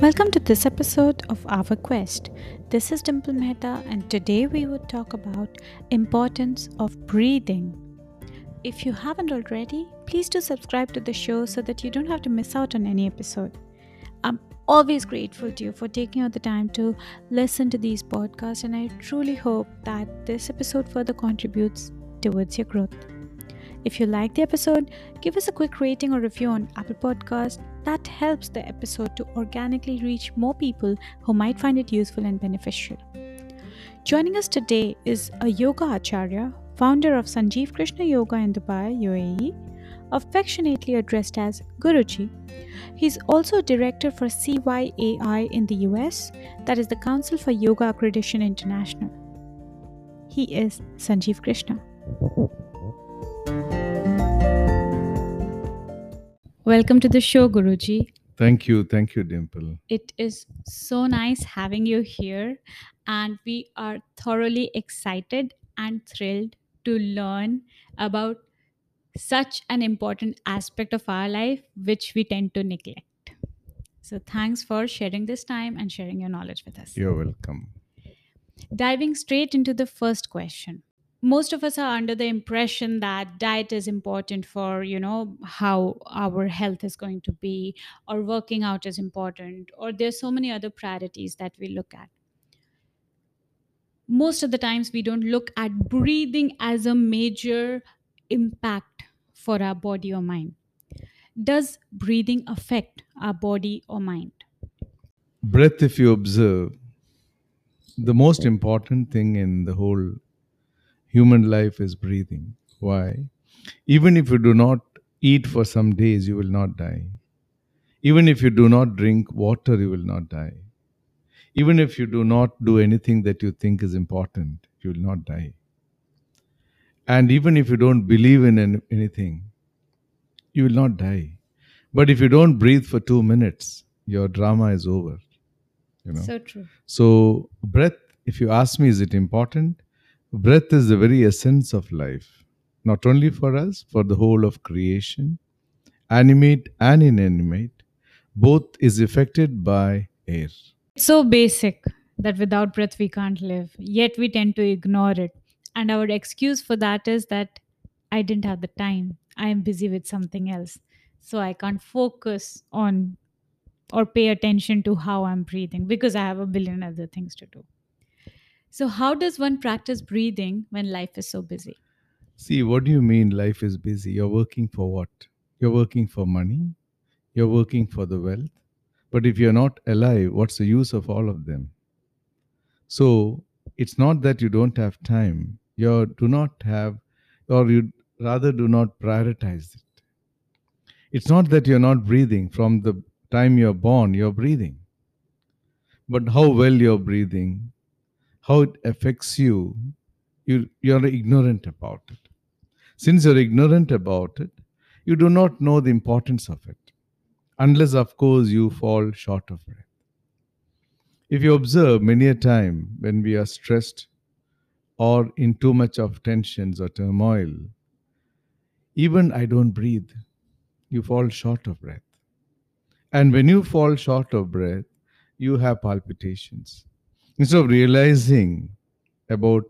Welcome to this episode of Our Quest. This is Dimple Mehta and today we would talk about importance of breathing. If you haven't already, please do subscribe to the show so that you don't have to miss out on any episode. I'm always grateful to you for taking out the time to listen to these podcasts and I truly hope that this episode further contributes towards your growth. If you like the episode, give us a quick rating or review on Apple Podcast. That helps the episode to organically reach more people who might find it useful and beneficial. Joining us today is a yoga acharya, founder of Sanjeev Krishna Yoga in Dubai, UAE, affectionately addressed as Guruji. He's also director for CYAI in the US, that is the Council for Yoga Accreditation International. He is Sanjeev Krishna. Welcome to the show, Guruji. Thank you. Thank you, Dimple. It is so nice having you here, and we are thoroughly excited and thrilled to learn about such an important aspect of our life which we tend to neglect. So, thanks for sharing this time and sharing your knowledge with us. You're welcome. Diving straight into the first question most of us are under the impression that diet is important for you know how our health is going to be or working out is important or there's so many other priorities that we look at. Most of the times we don't look at breathing as a major impact for our body or mind. Does breathing affect our body or mind? Breath, if you observe, the most important thing in the whole human life is breathing. Why? Even if you do not eat for some days, you will not die. Even if you do not drink water, you will not die. Even if you do not do anything that you think is important, you will not die. And even if you don't believe in an- anything, you will not die. But if you don't breathe for two minutes, your drama is over. You know. so true So, breath, if you ask me, is it important? Breath is the very essence of life, not only for us, for the whole of creation, animate and inanimate, both is affected by air. It's so basic that without breath we can't live, yet we tend to ignore it. And our excuse for that is that I didn't have the time. I am busy with something else. So I can't focus on or pay attention to how I'm breathing because I have a billion other things to do. So, how does one practice breathing when life is so busy? See, what do you mean life is busy? You're working for what? You're working for money, you're working for the wealth. But if you're not alive, what's the use of all of them? So it's not that you don't have time, you do not have, or you rather do not prioritize it. It's not that you're not breathing. From the time you're born, you're breathing. But how well you're breathing, how it affects you, you you're ignorant about it. Since you're ignorant about it, you do not know the importance of it, unless, of course, you fall short of breath. If you observe many a time when we are stressed or in too much of tensions or turmoil, even I don't breathe, you fall short of breath. And when you fall short of breath, you have palpitations. Instead of realizing about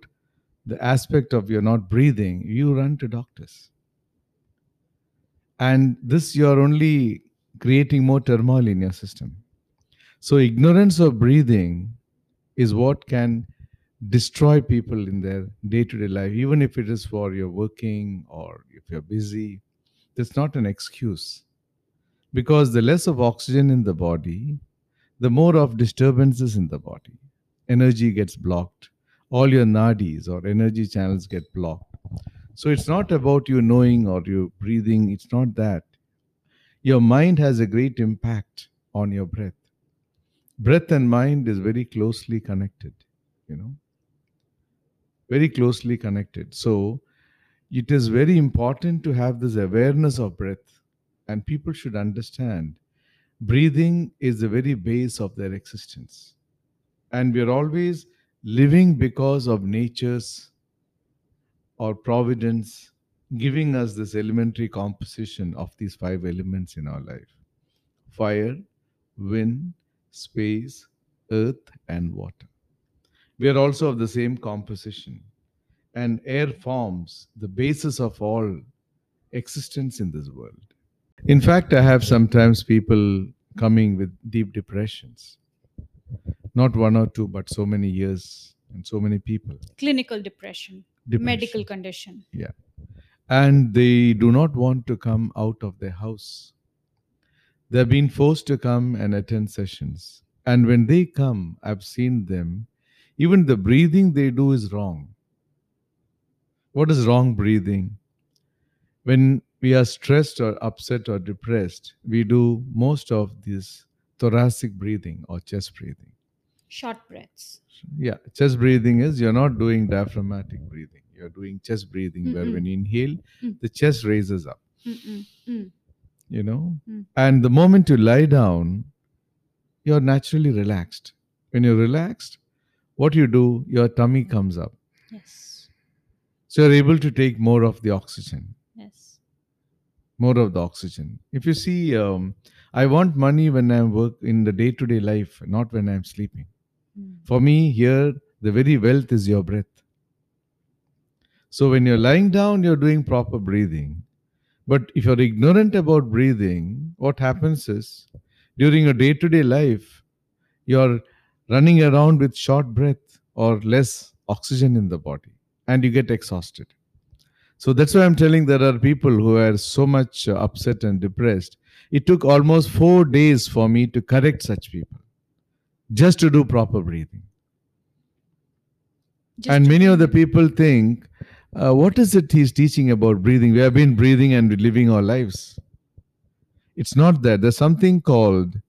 the aspect of you're not breathing, you run to doctors. And this you're only creating more turmoil in your system. So, ignorance of breathing is what can destroy people in their day to day life, even if it is for your working or if you're busy. That's not an excuse. Because the less of oxygen in the body, the more of disturbances in the body. Energy gets blocked. All your nadis or energy channels get blocked. So it's not about you knowing or you breathing, it's not that. Your mind has a great impact on your breath. Breath and mind is very closely connected, you know, very closely connected. So it is very important to have this awareness of breath, and people should understand breathing is the very base of their existence. And we are always living because of nature's or providence giving us this elementary composition of these five elements in our life fire, wind, space, earth, and water. We are also of the same composition, and air forms the basis of all existence in this world. In fact, I have sometimes people coming with deep depressions, not one or two, but so many years and so many people. Clinical depression, Depression. medical condition. Yeah. And they do not want to come out of their house. They've been forced to come and attend sessions. And when they come, I've seen them, even the breathing they do is wrong. What is wrong breathing? When we are stressed or upset or depressed, we do most of this thoracic breathing or chest breathing. Short breaths. Yeah, chest breathing is you're not doing diaphragmatic breathing. You're doing chest breathing where Mm-mm. when you inhale, Mm. the chest raises up, Mm-mm. Mm. you know? Mm. And the moment you lie down, you're naturally relaxed. When you're relaxed, what you do, your tummy comes up. Yes. So you're able to take more of the oxygen, Yes. more of the oxygen. If you see, um, I want money when I work in the day to day life, not when I'm sleeping. Mm. For me, here, the very wealth is your breath. So when you're lying down, you're doing proper breathing. But if you're ignorant about breathing, what happens is during your day to day life, you're running around with short breath or less oxygen in the body and you get exhausted. So that's why I'm telling there are people who are so much upset and depressed. It took almost four days for me to correct such people just to do proper breathing. Just and many of the people think, uh, what is it he's teaching about breathing? We have been breathing and living our lives. It's not that. There's something called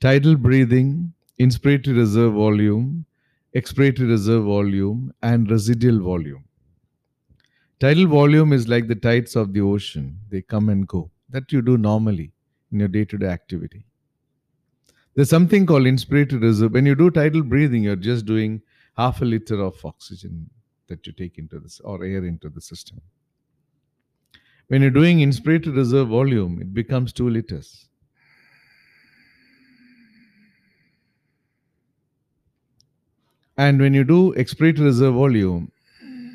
tidal breathing, inspiratory reserve volume, expiratory reserve volume, and residual volume. Tidal volume is like the tides of the ocean, they come and go. That you do normally in your day to day activity. There's something called inspiratory reserve. When you do tidal breathing, you're just doing half a liter of oxygen that you take into this or air into the system. When you're doing inspiratory reserve volume, it becomes two liters. And when you do expiratory reserve volume,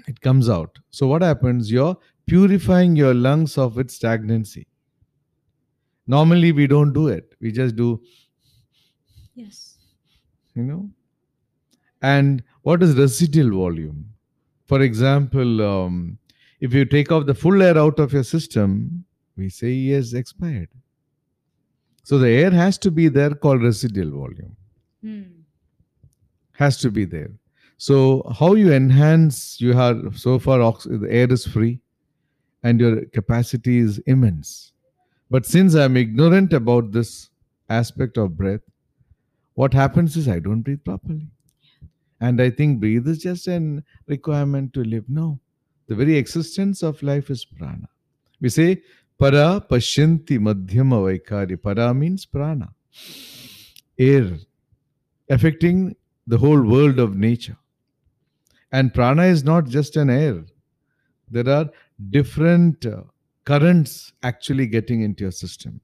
it comes out. So what happens? You're purifying your lungs of its stagnancy. Normally we don't do it. We just do Yes. you know? And what is residual volume? For example um, if you take off the full air out of your system we say he has expired. So the air has to be there called residual volume. Mm. has to be there. So how you enhance you have so far ox- the air is free and your capacity is immense. But since i'm ignorant about this aspect of breath what happens is i don't breathe properly. And i think breathe is just an requirement to live. No the very existence of life is prana. We say para pashyanti madhyama vaikari. Para means prana. Air affecting the whole world of nature. And prana is not just an air, there are different uh, currents actually getting into your system.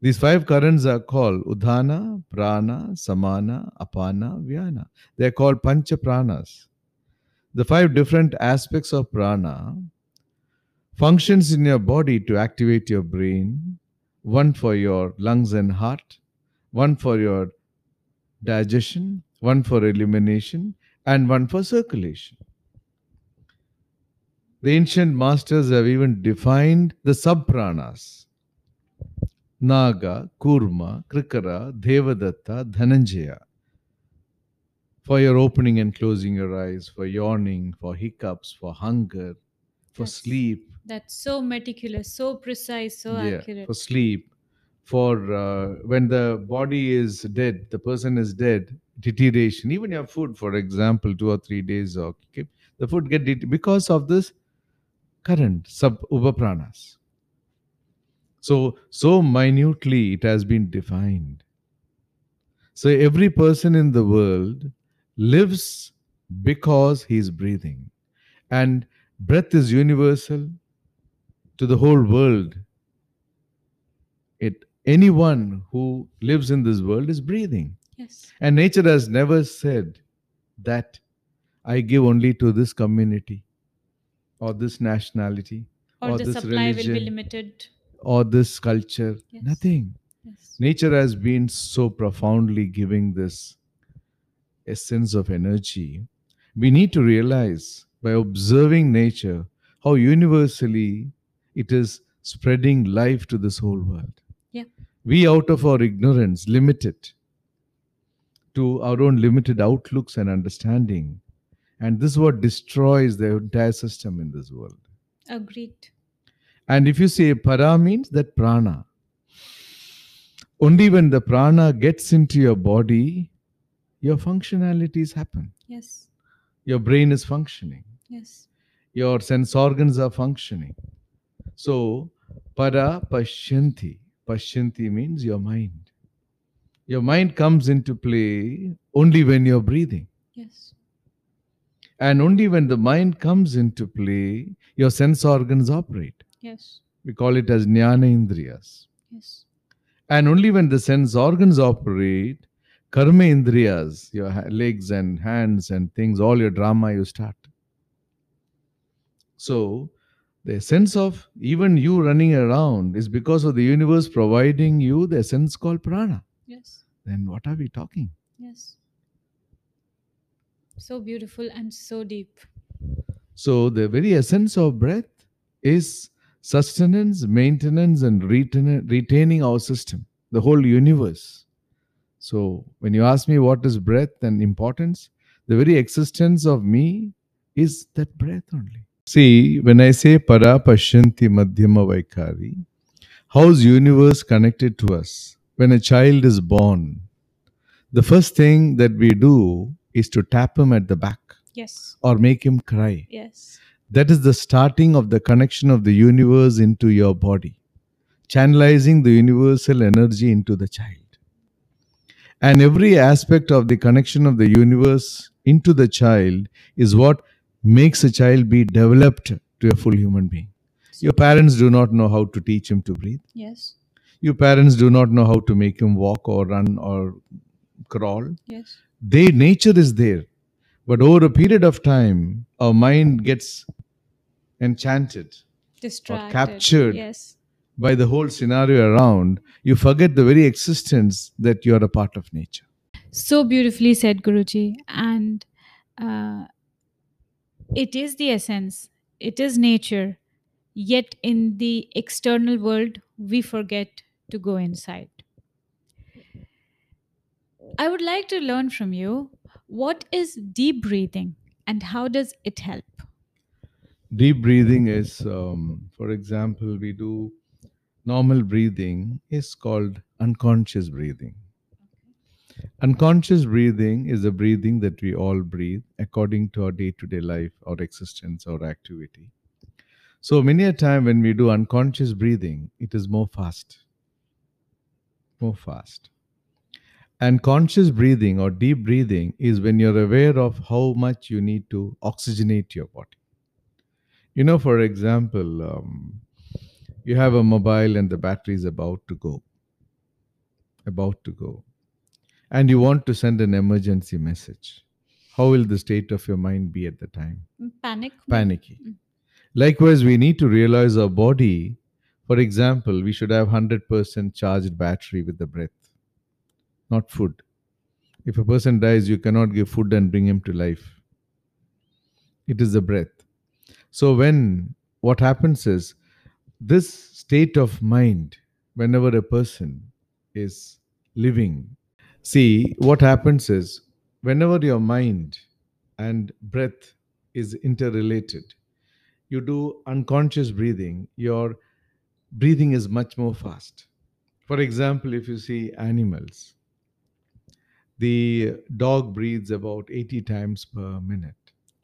These five currents are called Udhana, Prana, Samana, Apana, Vyana. They are called Pancha Pranas. The five different aspects of prana functions in your body to activate your brain, one for your lungs and heart, one for your digestion, one for elimination, and one for circulation. The ancient masters have even defined the subpranas Naga, Kurma, Krikara, Devadatta, Dhananjaya. For your opening and closing your eyes, for yawning, for hiccups, for hunger, for That's- sleep, That's so meticulous, so precise, so accurate. for sleep, for uh, when the body is dead, the person is dead, deterioration. Even your food, for example, two or three days, or okay, the food get det- because of this current sub upapranas. So so minutely it has been defined. So every person in the world lives because he is breathing, and breath is universal to the whole world it anyone who lives in this world is breathing Yes. And nature has never said that I give only to this community or this nationality Or, Or the this supply will be religion. limited. Or this culture. Yes. Nothing. Yes. Nature has been so profoundly giving this essence of energy. We need to realize by observing nature how universally it is spreading life to this whole world. Yeah. We, out of our ignorance, limit it to our own limited outlooks and understanding. And this is what destroys the entire system in this world. Agreed. And if you say para means that prana. Only when the prana gets into your body, your functionalities happen. Yes. Your brain is functioning. Yes. Your sense organs are functioning. So, para pashyanti. Pashyanti means your mind. Your mind comes into play only when you're breathing. Yes. And only when the mind comes into play, your sense organs operate. Yes. We call it as jnana indriyas. Yes. And only when the sense organs operate, karma indriyas, your legs and hands and things, all your drama you start. So, the sense of even you running around is because of the universe providing you the sense called prana. Yes. Then what are we talking? Yes. So beautiful and so deep. So, the very essence of breath is sustenance, maintenance, and retain- retaining our system, the whole universe. So, when you ask me what is breath and importance, the very existence of me is that breath only. See, when I say para pashyanti madhyama vaikari, how's universe connected to us? When a child is born, the first thing that we do is to tap him at the back Yes. or make him cry. Yes. That is the starting of the connection of the universe into your body, channelizing the universal energy into the child. And every aspect of the connection of the universe into the child is what makes a child be developed to a full human being. Your parents do not know how to teach him to breathe. Yes. Your parents do not know how to make him walk or run or crawl. Yes. They nature is there. But over a period of time, our mind gets enchanted Distracted. captured. Yes. by the whole scenario around, you forget the very existence that you are a part of nature. So beautifully said, Guruji. And uh, it is the essence, it is nature. Yet in the external world, we forget to go inside. I would like to learn from you what is deep breathing and how does it help? Deep breathing is, um, for example, we do normal breathing is called unconscious breathing. Unconscious breathing is the breathing that we all breathe according to our day to day life, our existence, our activity. So, many a time when we do unconscious breathing, it is more fast. More fast. And conscious breathing or deep breathing is when you're aware of how much you need to oxygenate your body. You know, for example, um, you have a mobile and the battery is about to go. About to go. And you want to send an emergency message. How will the state of your mind be at the time? Panic? Panicky. Mm. Likewise, we need to realize our body. For example, we should have 100% charged battery with the breath, not food. If a person dies, you cannot give food and bring him to life. It is the breath. So, when what happens is this state of mind, whenever a person is living, see what happens is whenever your mind and breath is interrelated, you do unconscious breathing, your breathing is much more fast. For example, if you see animals, the dog breathes about 80 times per minute.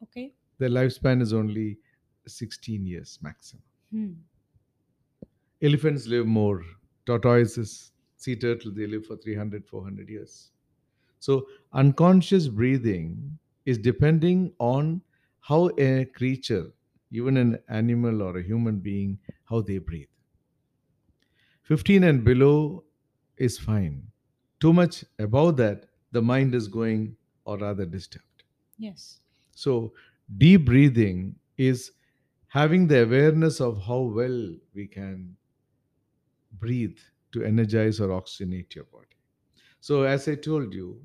Okay. Their lifespan is only 16 years maximum. Hmm. Elephants live more. Tortoises, sea turtle, they live for 300, 400 years. So, unconscious breathing is depending on how a creature, even an animal or a human being, how they breathe. 15 and below is fine. Too much above that, the mind is going or rather disturbed. Yes. So, deep breathing is having the awareness of how well we can breathe to energize or oxygenate your body. So, as I told you,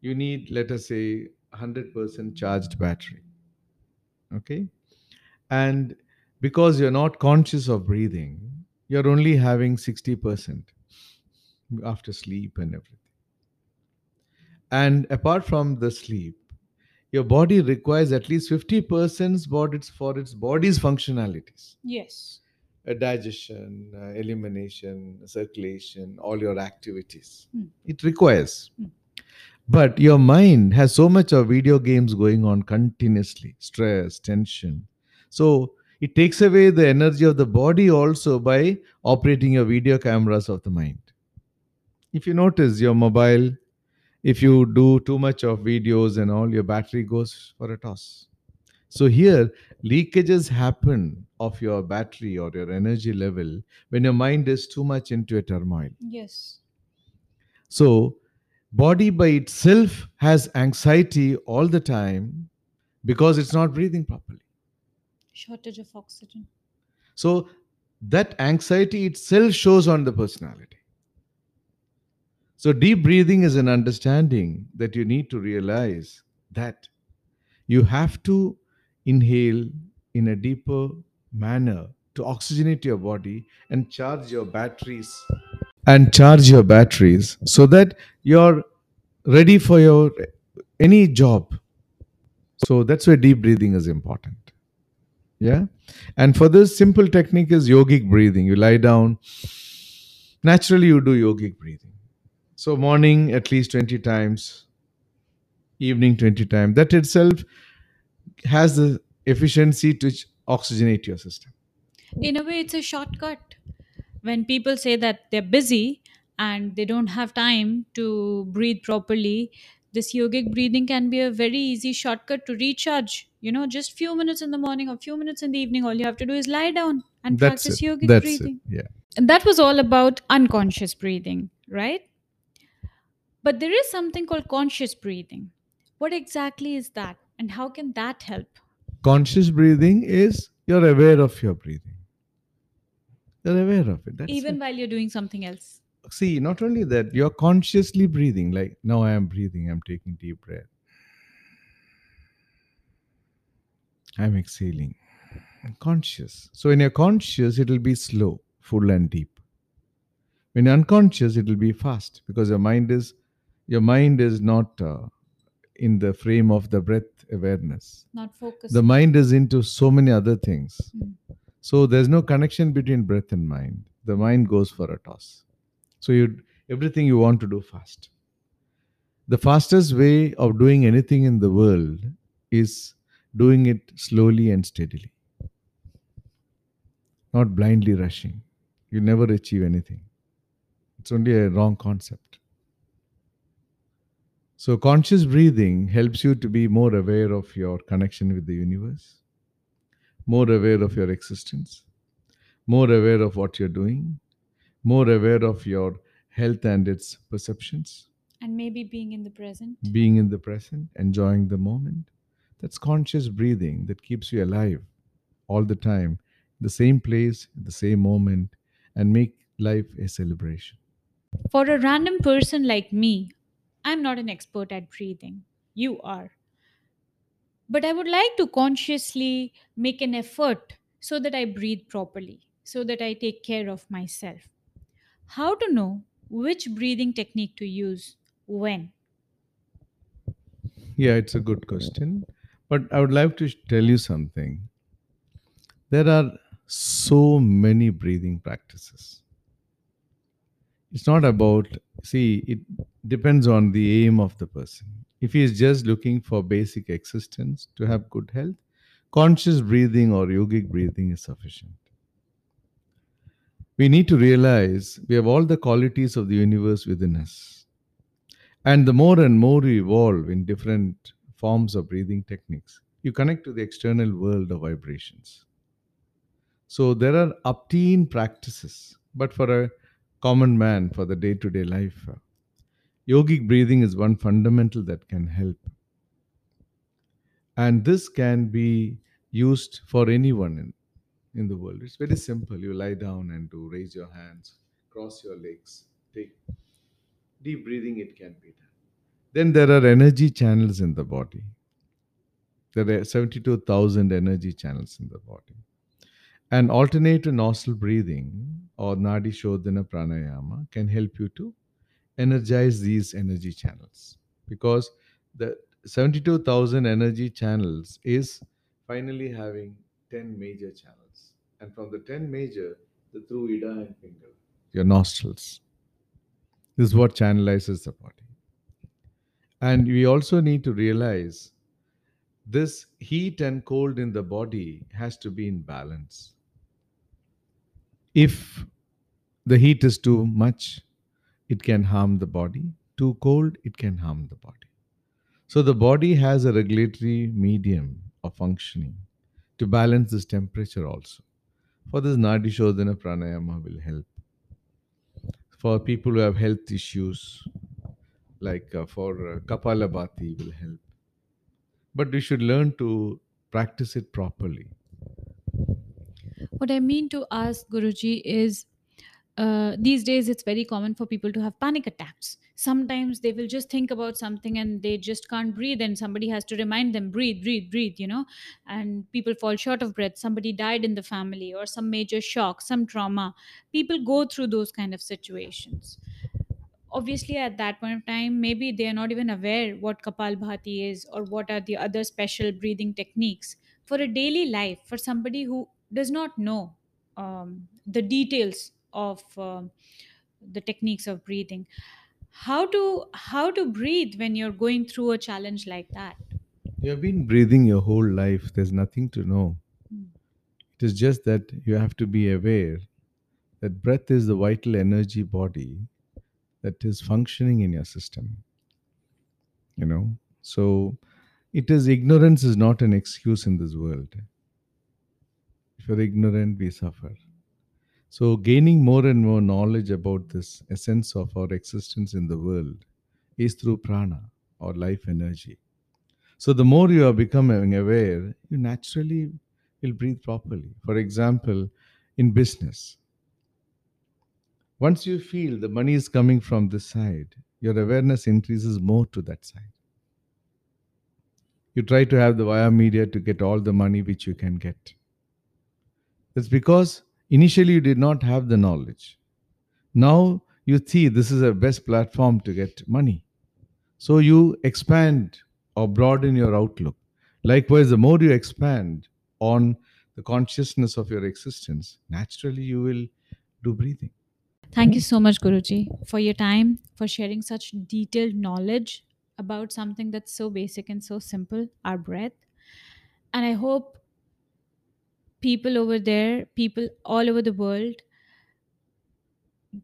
you need, let us say, 100% charged battery. Okay. And because you're not conscious of breathing, you're only having 60% after sleep and everything. And apart from the sleep, your body requires at least 50% for its, for its body's functionalities Yes. uh, digestion, uh, elimination, circulation, all your activities. Hmm. It requires. Hmm. But your mind has so much of video games going on continuously stress, tension. So it takes away the energy of the body also by operating your video cameras of the mind. If you notice your mobile, if you do too much of videos and all, your battery goes for a toss. So here, leakages happen of your battery or your energy level when your mind is too much into a turmoil. Yes. So, body by itself has anxiety all the time because it's not breathing properly. Shortage of oxygen. So, that anxiety itself shows on the personality. So, deep breathing is an understanding that you need to realize that you have to inhale in a deeper manner to oxygenate your body and charge your batteries and charge your batteries so that you're ready for your any job. So that's why deep breathing is important. Yeah? And for this simple technique is yogic breathing. You lie down. Naturally you do yogic breathing so morning at least 20 times evening 20 times that itself has the efficiency to oxygenate your system In a way, it's a shortcut. When people say that they're busy and they don't have time to breathe properly, this yogic breathing can be a very easy shortcut to recharge. You know, just few minutes in the morning or few minutes in the evening, all you have to do is lie down and that's practice it yogic that's breathing. it yeah And that was all about unconscious breathing, right? But there is something called conscious breathing. What exactly is that? And how can that help? conscious breathing is you're aware of your breathing you're aware of it that's Even it. while you're doing something else. see not only that you're consciously breathing like now i am breathing i'm taking deep breath i'm exhaling I'm conscious so when you're conscious it'll be slow full and deep when you're unconscious it'll be fast because your mind is your mind is not uh, in the frame of the breath awareness. Not focused. the mind is into so many other things. Mm. so there's no connection between breath and mind. The mind goes for a toss. So you everything you want to do fast. The fastest way of doing anything in the world is doing it slowly and steadily. Not blindly rushing. You never achieve anything. It's only a wrong concept so conscious breathing helps you to be more aware of your connection with the universe more aware of your existence, more aware of what you're doing, more aware of your health and its perceptions, and maybe being in the present. being in the present, enjoying the moment. That's conscious breathing that keeps you alive all the time, the same place, the same moment, and make life a celebration. For a random person like me, I'm not an expert at breathing. You are. But I would like to consciously make an effort so that I breathe properly, so that I take care of myself. How to know which breathing technique to use when? Yeah, it's a good question. But I would like to tell you something. There are so many breathing practices. It's not about, see, it depends on the aim of the person. If he is just looking for basic existence to have good health, conscious breathing or yogic breathing is sufficient. We need to realize we have all the qualities of the universe within us. And the more and more you evolve in different forms of breathing techniques, you connect to the external world of vibrations. So there are upteen practices, but for a common man, for the day to day life, Yogic breathing is one fundamental that can help. And this can be used for anyone in, in the world. It's very simple. You lie down and do raise your hands, cross your legs, take deep breathing, it can be done. Then there are energy channels in the body. There are 72,000 energy channels in the body. And alternate nostril breathing or Nadi Shodhana Pranayama can help you to energize these energy channels because the 72,000 energy channels is finally having 10 major channels. And from the 10 major, the through Ida and finger, your nostrils. This is what channelizes the body. And we also need to realize this heat and cold in the body has to be in balance. If the heat is too much, it can harm the body. Too cold, it can harm the body. So the body has a regulatory medium of functioning to balance this temperature also. For this Nadi Shodhana Pranayama will help. For people who have health issues, like uh, for uh, Kapalabhati will help. But we should learn to practice it properly. What I mean to ask Guruji is uh, these days it's very common for people to have panic attacks. Sometimes they will just think about something and they just can't breathe, and somebody has to remind them, breathe, breathe, breathe, you know. And people fall short of breath. Somebody died in the family, or some major shock, some trauma. People go through those kind of situations obviously at that point of time maybe they are not even aware what kapal bhati is or what are the other special breathing techniques for a daily life for somebody who does not know um, the details of um the techniques of breathing how to how to breathe when you're going through a challenge like that You have been breathing your whole life, there's nothing to know. Hmm. It is just that you have to be aware that breath is the vital energy body that is functioning in your system. You know, so it is ignorance is not an excuse in this world. If you're ignorant, we suffer. So, gaining more and more knowledge about this essence of our existence in the world is through prana or life energy. So, the more you are becoming aware, you naturally will breathe properly. For example, in business, once you feel the money is coming from this side, your awareness increases more to that side. You try to have the via media to get all the money which you can get. That's because initially you did not have the knowledge. Now you see this is a best platform to get money. So you expand or broaden your outlook. Likewise, the more you expand on the consciousness of your existence, naturally you will do breathing. Thank you so much, Guruji, for your time, for sharing such detailed knowledge about something that's so basic and so simple our breath. And I hope people over there, people all over the world,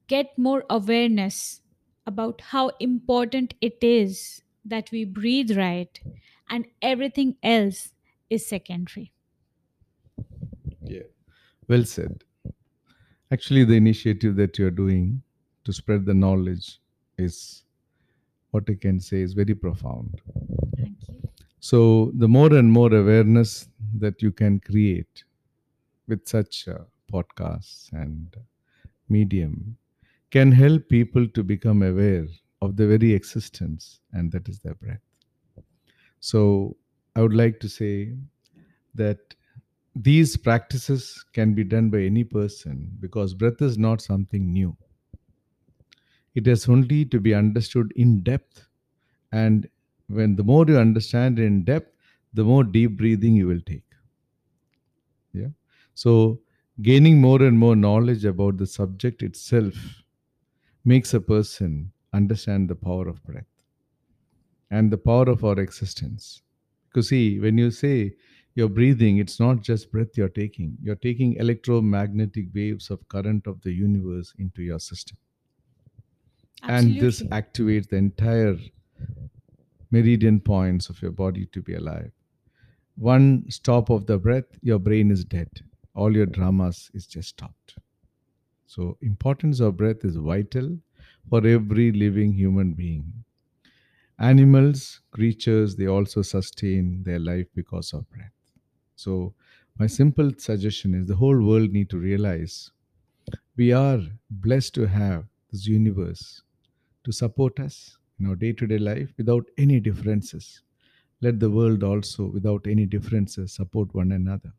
get more awareness about how important it is that we breathe right and everything else is secondary. Yeah. Well said. Actually, the initiative that you're doing to spread the knowledge is what I can say is very profound. Thank you. So, the more and more awareness that you can create with such uh, podcasts and medium can help people to become aware of the very existence, and that is their breath. So, I would like to say that these practices can be done by any person because breath is not something new. It has only to be understood in depth. And when the more you understand in depth, the more deep breathing you will take. Yeah. So, gaining more and more knowledge about the subject itself makes a person understand the power of breath and the power of our existence. Because, see, when you say you're breathing, it's not just breath you're taking, you're taking electromagnetic waves of current of the universe into your system. And this activates the entire meridian points of your body to be alive. One stop of the breath, your brain is dead. All your dramas is just stopped. So importance of breath is vital for every living human being. Animals, creatures, they also sustain their life because of breath. So, my simple suggestion is the whole world need to realize we are blessed to have this universe to support us in our day to day life without any differences. Let the world also, without any differences, support one another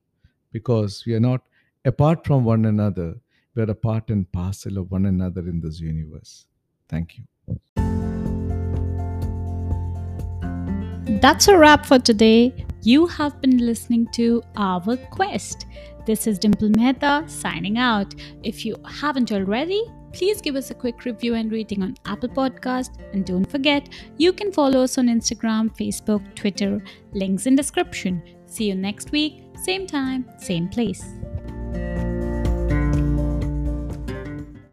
because we are not apart from one another, we are a part and parcel of one another in this universe. Thank you. That's a wrap for today. You have been listening to Our Quest. This is Dimple Mehta signing out. If you haven't already, please give us a quick review and rating on Apple Podcast and don't forget you can follow us on Instagram, Facebook, Twitter, links in description. See you next week, same time, same place.